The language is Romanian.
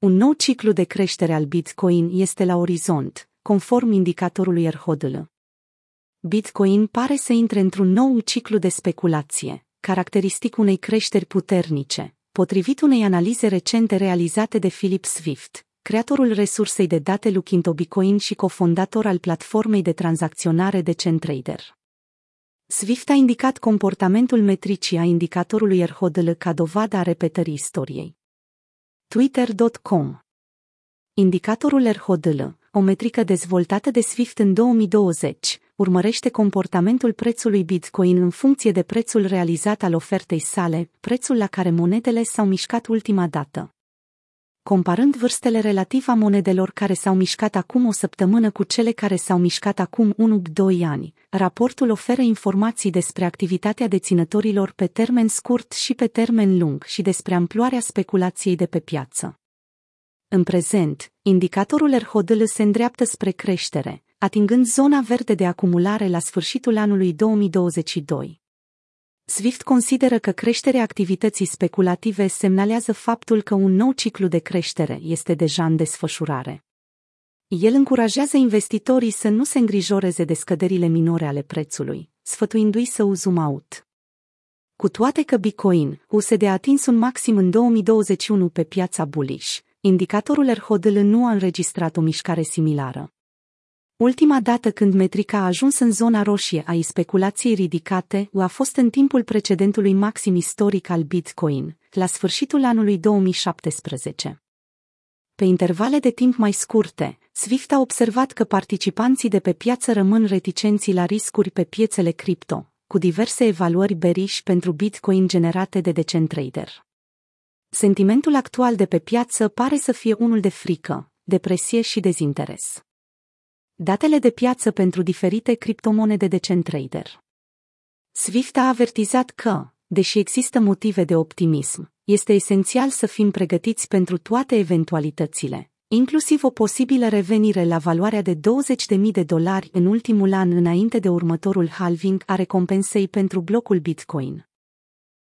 Un nou ciclu de creștere al Bitcoin este la orizont, conform indicatorului RHODL. Bitcoin pare să intre într-un nou ciclu de speculație, caracteristic unei creșteri puternice, potrivit unei analize recente realizate de Philip Swift, creatorul resursei de date Lukinto Bitcoin și cofondator al platformei de tranzacționare de CenTrader. Swift a indicat comportamentul metricii a indicatorului RHODL ca dovadă a repetării istoriei. Twitter.com Indicatorul RHODL, o metrică dezvoltată de Swift în 2020, urmărește comportamentul prețului Bitcoin în funcție de prețul realizat al ofertei sale, prețul la care monedele s-au mișcat ultima dată. Comparând vârstele relativ a monedelor care s-au mișcat acum o săptămână cu cele care s-au mișcat acum 1-2 ani, raportul oferă informații despre activitatea deținătorilor pe termen scurt și pe termen lung și despre amploarea speculației de pe piață. În prezent, indicatorul RHODL se îndreaptă spre creștere, atingând zona verde de acumulare la sfârșitul anului 2022. Swift consideră că creșterea activității speculative semnalează faptul că un nou ciclu de creștere este deja în desfășurare. El încurajează investitorii să nu se îngrijoreze de scăderile minore ale prețului, sfătuindu-i să uzum out. Cu toate că Bitcoin, USD a atins un maxim în 2021 pe piața bullish, indicatorul RHODL nu a înregistrat o mișcare similară. Ultima dată când metrica a ajuns în zona roșie a speculației ridicate a fost în timpul precedentului maxim istoric al Bitcoin, la sfârșitul anului 2017. Pe intervale de timp mai scurte, Swift a observat că participanții de pe piață rămân reticenți la riscuri pe piețele cripto, cu diverse evaluări beriș pentru Bitcoin generate de Decentrader. Sentimentul actual de pe piață pare să fie unul de frică, depresie și dezinteres datele de piață pentru diferite criptomonede de CenTrader. Swift a avertizat că, deși există motive de optimism, este esențial să fim pregătiți pentru toate eventualitățile, inclusiv o posibilă revenire la valoarea de 20.000 de dolari în ultimul an înainte de următorul halving a recompensei pentru blocul Bitcoin.